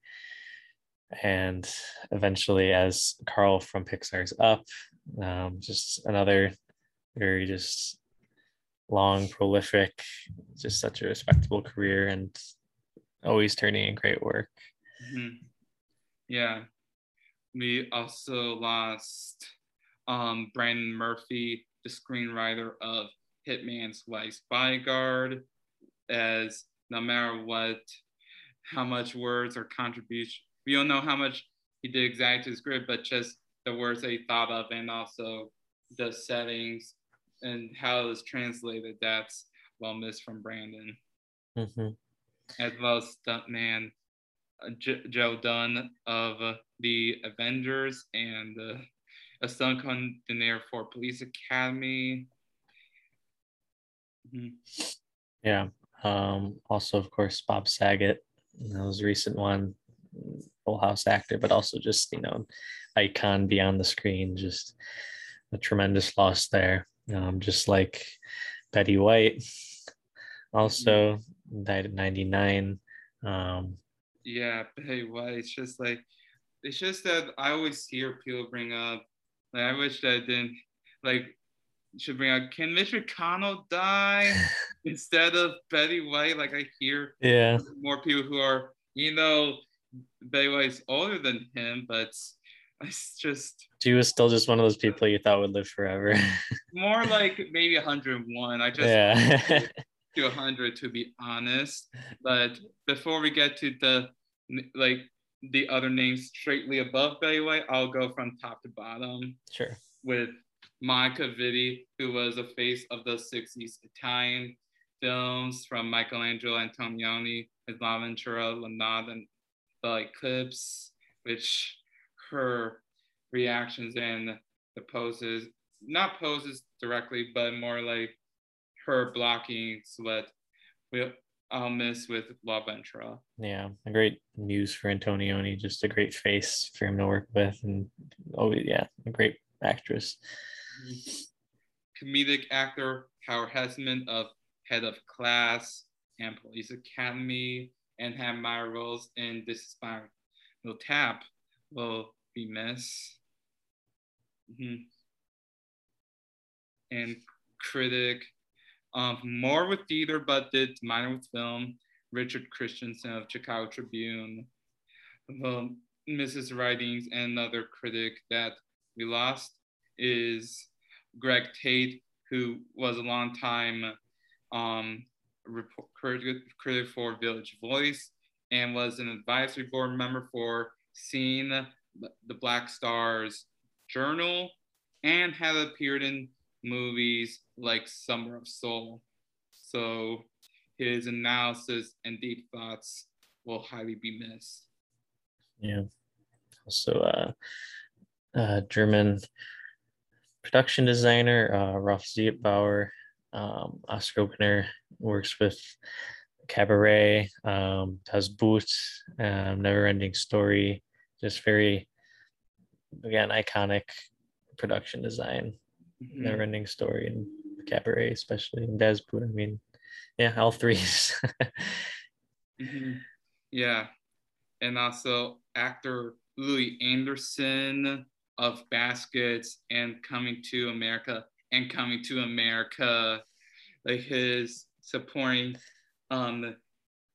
and eventually as Carl from Pixar's Up, um, just another very just long, prolific, just such a respectable career and always turning in great work. Mm-hmm. Yeah. We also lost um, Brandon Murphy, the screenwriter of Hitman's Wife's Bodyguard, as no matter what, how much words or contribution we don't know how much he did exactly to the script, but just the words that he thought of and also the settings and how it was translated, that's well missed from Brandon, hmm as well as stuntman J- Joe Dunn of uh, the Avengers and uh, a stunt coordinator for Police Academy. Mhm. Yeah. Um, also, of course, Bob Saget. That was a recent one. Full House actor, but also just you know, icon beyond the screen. Just a tremendous loss there. Um, just like Betty White, also died at 99. Um, Yeah, (laughs) Betty White. It's just like it's just that I always hear people bring up. Like I wish that I didn't like should bring up. Can Mitch McConnell die (laughs) instead of Betty White? Like I hear yeah, more people who are, you know, Betty White's older than him, but it's just she was still just one of those people you thought would live forever. (laughs) more like maybe 101. I just yeah. to 100 to be honest. But before we get to the like the other names straightly above Betty White, I'll go from top to bottom sure. with Monica Vitti, who was the face of the 60s Italian films from Michelangelo Antonioni, his L'Avventura, Lanad, and the Eclipse, which her reactions and the poses, not poses directly, but more like her blocking sweat, I'll miss with L'Avventura. Yeah, a great muse for Antonioni, just a great face for him to work with, and oh yeah, a great actress. Comedic actor Howard Hesseman of Head of Class and Police Academy, and had minor roles in This Is My Little Tap will be missed. Mhm. And critic, um, more with theater, but did minor with film. Richard Christiansen of Chicago Tribune. Well, Mrs. Writings and another critic that we lost is Greg Tate, who was a long time um, report, critic, critic for Village Voice and was an advisory board member for Seeing the Black Stars Journal and had appeared in movies like Summer of Soul. So his analysis and deep thoughts will highly be missed. Yeah. Also, uh, uh, German production designer uh, Rolf um, Oscar winner, works with Cabaret, um, Das Boot, um, Never Ending Story, just very, again, iconic production design, Mhm. Never Ending Story, and Cabaret, especially, and Des I mean, yeah, all three. (laughs) Mhm. Yeah. And also actor Louie Anderson of Baskets and Coming to America and Coming to America, like his supporting um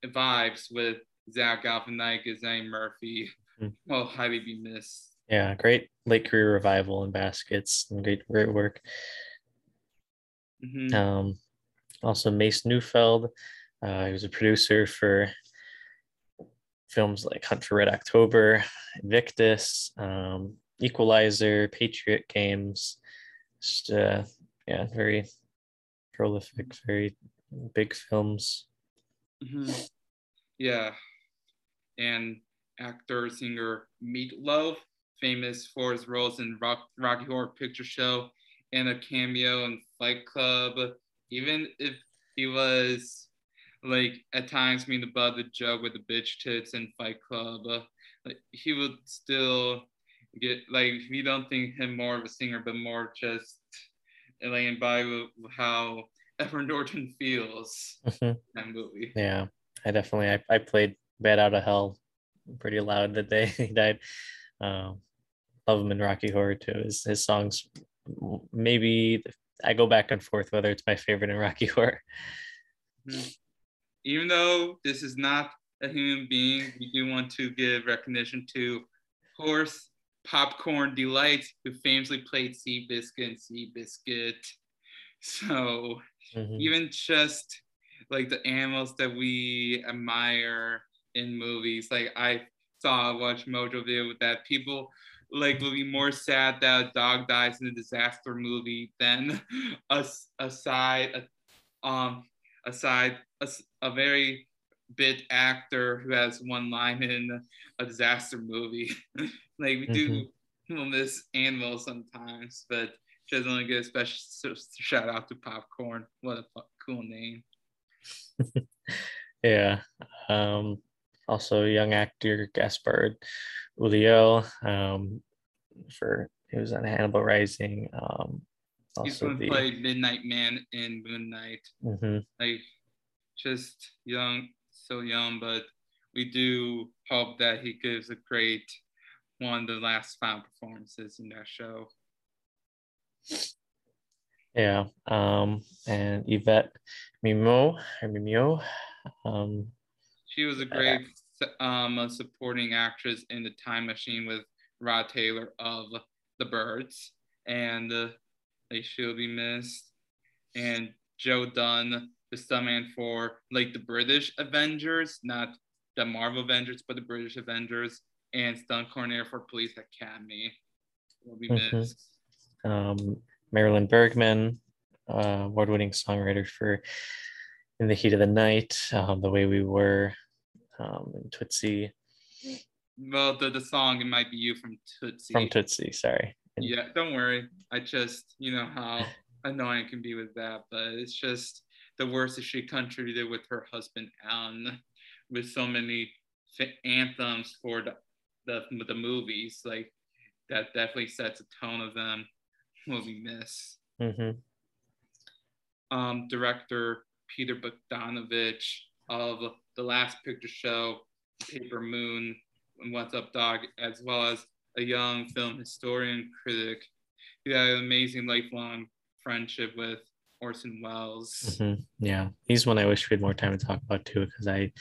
vibes with Zach Galifianakis, Eddie Murphy Mhm. will highly be missed. Yeah, great late career revival in baskets and great, great work. Mhm. Um, also, Mace Neufeld. Uh, he was a producer for films like Hunt for Red October, Invictus, um, Equalizer, Patriot Games. Just, uh, yeah, very prolific, very big films. Mhm. Yeah. And actor, singer Meatloaf, famous for his roles in Rock, Rocky Horror Picture Show and a cameo in Fight Club. Even if he was like at times butt of the joke with the bitch tits in Fight Club, like, he would still get like we don't think him more of a singer, but more just laying by how Edward Norton feels Mhm. in that movie. Yeah, I definitely I, I played Bat Out of Hell pretty loud the day (laughs) he died. Um, love him in Rocky Horror too. His his songs maybe I go back and forth whether it's my favorite in Rocky (laughs) Horror. even though this is not a human being, we do want to give recognition to Horse Popcorn Deelites, who famously played Sea Biscuit and Sea Biscuit. So Mhm. even just like the animals that we admire in movies, like I saw Watch Mojo video with that people like will be more sad that a dog dies in a disaster movie than (laughs) a, aside a, um aside a, a very bit actor who has one line in a disaster movie. (laughs) like we do mm-hmm. miss animals sometimes, but just want to give a special shout out to Popcorn. What a cool name. (laughs) yeah. Um, also, young actor Gaspard Ulliel um, for he was on Hannibal Rising. Um, He's going to play Midnight Man in Moon Knight. Mm-hmm. Like just young, so young, but we do hope that he gives a great one of the last final performances in that show. Yeah. Um, and Yvette Mimieux or Mimieux. Um, she was a great um, supporting actress in the Time Machine with Rod Taylor of The Birds, and uh, they should be missed. And Joe Dunn, the stuntman for like the British Avengers, not the Marvel Avengers, but the British Avengers, and stunt coordinator for Police Academy, will be mm-hmm. missed. Um, Marilyn Bergman, uh, award-winning songwriter for "In the Heat of the Night," um, "The Way We Were," um, and Tootsie. Well, the, the song it might be you from Tootsie. From Tootsie, sorry. Yeah, don't worry. I just you know how (laughs) annoying it can be with that, but it's just the worst that she contributed with her husband Alan, with so many anthems for the the, the movies. Like that definitely sets a tone of them. Will miss? Mm-hmm. Um, director Peter Bogdanovich of the Last Picture Show, Paper Moon, and What's Up Doc, as well as a young film historian critic. He had an amazing lifelong friendship with Orson Welles. Mm-hmm. Yeah, he's one I wish we had more time to talk about too, because I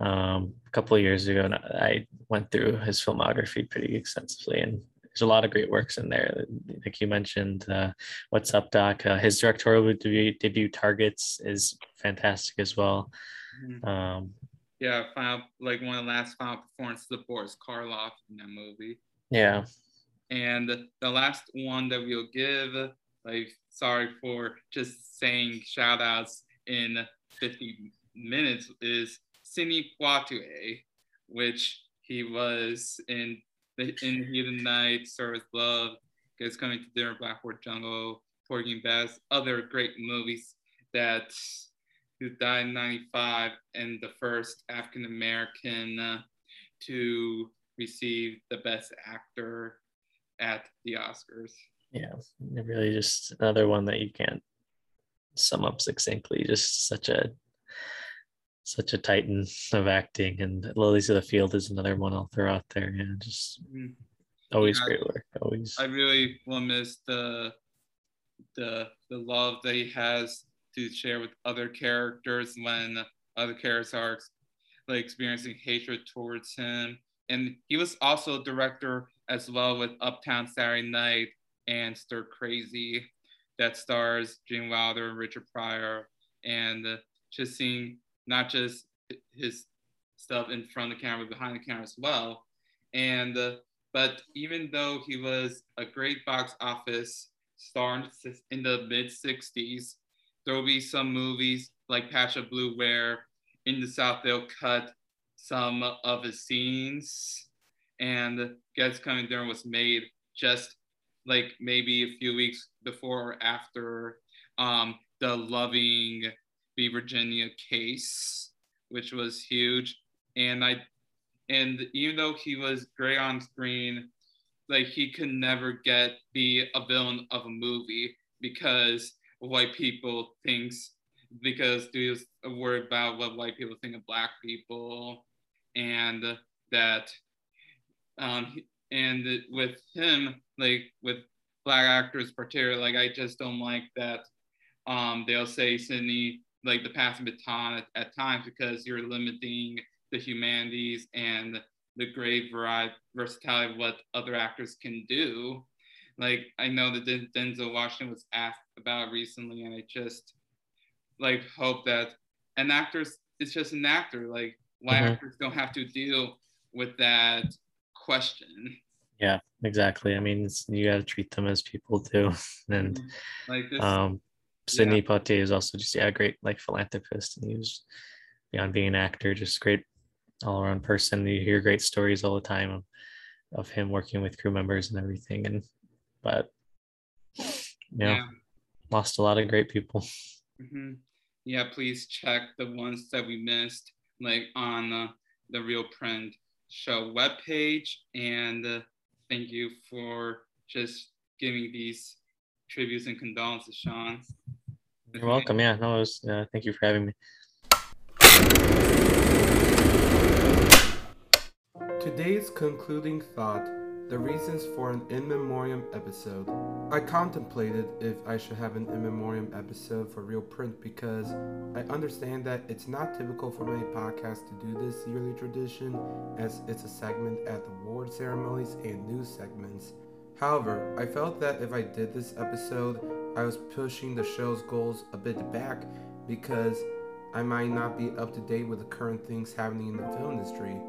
um, a couple of years ago I went through his filmography pretty extensively, and there's a lot of great works in there. Like you mentioned, uh, "What's Up, Doc?" Uh, his directorial debut, debut, "Targets," is fantastic as well. Mm-hmm. Um, yeah, final like one of the last final performances of Boris Karloff in that movie. Yeah. And the last one that we'll give, like, sorry for just saying shout outs in 50 minutes, is Sidney Poitier, which he was in the in Heat of the Night, Service Love, Gets Coming to Dinner, Blackboard Jungle, Porgy and Bess, other great movies that who died in 95 and the first African American uh, to receive the best actor at the Oscars. Yeah, really just another one that you can't sum up succinctly. Just such a such a titan of acting, and Lilies of the Field is another one I'll throw out there. Yeah, just mm-hmm. always yeah, great work. Always. I really will miss the the the love that he has to share with other characters when other characters are like experiencing hatred towards him. And he was also a director as well with Uptown Saturday Night and Stir Crazy, that stars Gene Wilder and Richard Pryor, and just seeing not just his stuff in front of the camera, behind the camera as well. And uh, but even though he was a great box office star in the mid 60s, there will be some movies like Patch of Blue where in the South they'll cut some of the scenes. And Gets Coming Dinner was made just like maybe a few weeks before or after um, the Loving v. Virginia case, which was huge. And I, and even though he was great on screen, like he could never get be a villain of a movie because white people thinks because do you worry about what white people think of black people and that um and with him like with black actors particularly like i just don't like that um they'll say sidney like the passing baton at, at times because you're limiting the humanities and the great variety versatility of what other actors can do like I know that Denzel Washington was asked about recently, and I just like hope that an actor is just an actor. Like why mm-hmm. actors don't have to deal with that question. Yeah, exactly. I mean, you got to treat them as people too. (laughs) and Mm-hmm. like this, um, Sidney Poitier is also just yeah, a great like philanthropist, and he was beyond being an actor, just great all around person. You hear great stories all the time of, of him working with crew members and everything. And but you know, yeah. lost a lot of great people. hmm Yeah, please check the ones that we missed, like on uh, the Reel Print Show webpage. And uh, thank you for just giving these tributes and condolences, Sean. You're welcome. Yeah, no, it was, uh, thank you for having me. Today's concluding thought the reasons for an in memoriam episode. I contemplated if I should have an in memoriam episode for Reel Print because I understand that it's not typical for many podcasts to do this yearly tradition, as it's a segment at the award ceremonies and news segments. However, I felt that if I did this episode, I was pushing the show's goals a bit back because I might not be up to date with the current things happening in the film industry.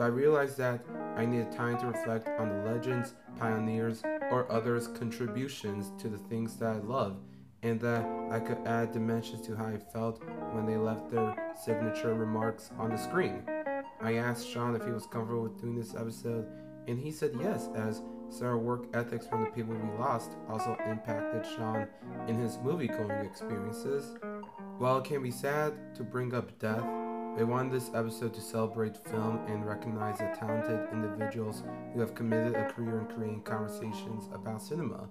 But I realized that I needed time to reflect on the legends, pioneers, or others' contributions to the things that I love, and that I could add dimensions to how I felt when they left their signature remarks on the screen. I asked Sean if he was comfortable with doing this episode, and he said yes, as our work ethics from the people we lost also impacted Sean in his movie going experiences. While it can be sad to bring up death, we wanted this episode to celebrate film and recognize the talented individuals who have committed a career in creating conversations about cinema.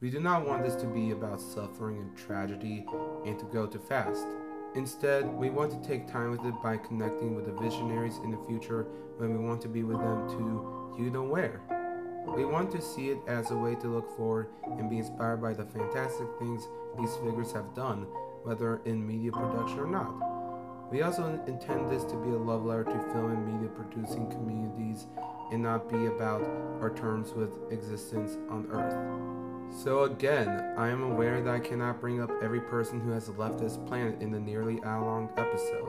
We do not want this to be about suffering and tragedy and to go too fast. Instead, we want to take time with it by connecting with the visionaries in the future when we want to be with them to you know where. We want to see it as a way to look forward and be inspired by the fantastic things these figures have done, whether in media production or not. We also intend this to be a love letter to film and media producing communities and not be about our terms with existence on Earth. So, again, I am aware that I cannot bring up every person who has left this planet in the nearly hour long episode.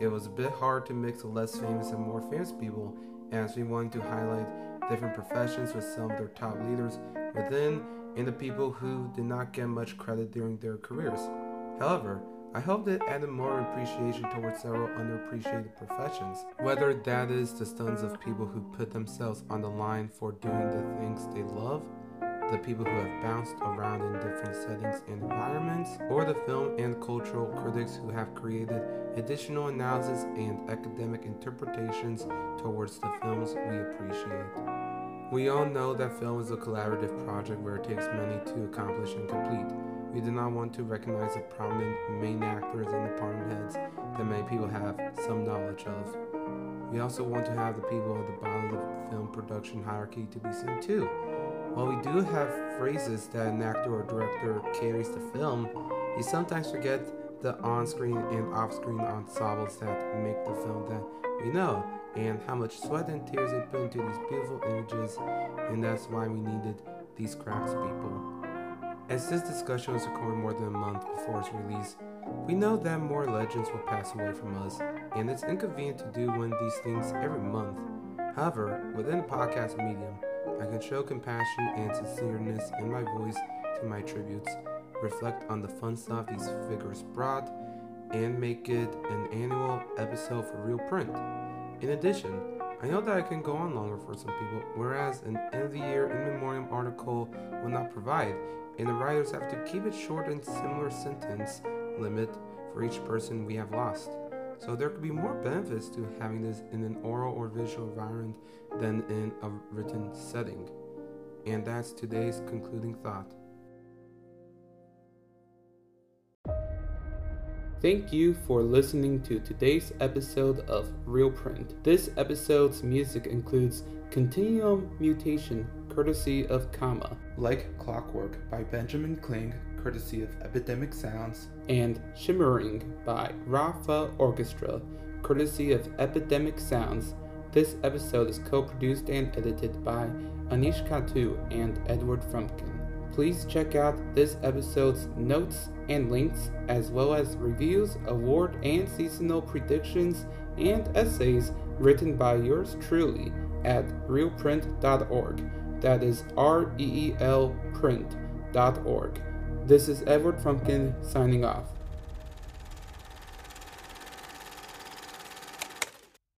It was a bit hard to mix the less famous and more famous people as we wanted to highlight different professions with some of their top leaders within and the people who did not get much credit during their careers. However, I hope that added more appreciation towards several underappreciated professions, whether that is the sons of people who put themselves on the line for doing the things they love, the people who have bounced around in different settings and environments, or the film and cultural critics who have created additional analysis and academic interpretations towards the films we appreciate. We all know that film is a collaborative project where it takes many to accomplish and complete. We do not want to recognize the prominent main actors and department heads that many people have some knowledge of. We also want to have the people at the bottom of the film production hierarchy to be seen too. While we do have phrases that an actor or director carries the film, we sometimes forget the on screen and off screen ensembles that make the film that we know and how much sweat and tears they put into these beautiful images, and that's why we needed these craftspeople. As this discussion was recorded more than a month before its release, we know that more legends will pass away from us, and it's inconvenient to do one of these things every month. However, within the podcast medium, I can show compassion and sincereness in my voice to my tributes, reflect on the fun stuff these figures brought, and make it an annual episode for reel print. In addition, I know that I can go on longer for some people, whereas an end of the year in memoriam article will not provide, and the writers have to keep it short and similar sentence limit for each person we have lost. So there could be more benefits to having this in an oral or visual environment than in a written setting. And that's today's concluding thought. Thank you for listening to today's episode of Reel Print. This episode's music includes Continuum Mutation, courtesy of Kama, Like Clockwork by Benjamin Kling, courtesy of Epidemic Sounds, and Shimmering by Rafa Orchestra, courtesy of Epidemic Sounds. This episode is co produced and edited by Anish Katu and Edward Frumkin. Please check out this episode's notes and links, as well as reviews, award and seasonal predictions, and essays written by yours truly at reelprint.org. That is R E E L print.org. This is Edward Frumkin signing off.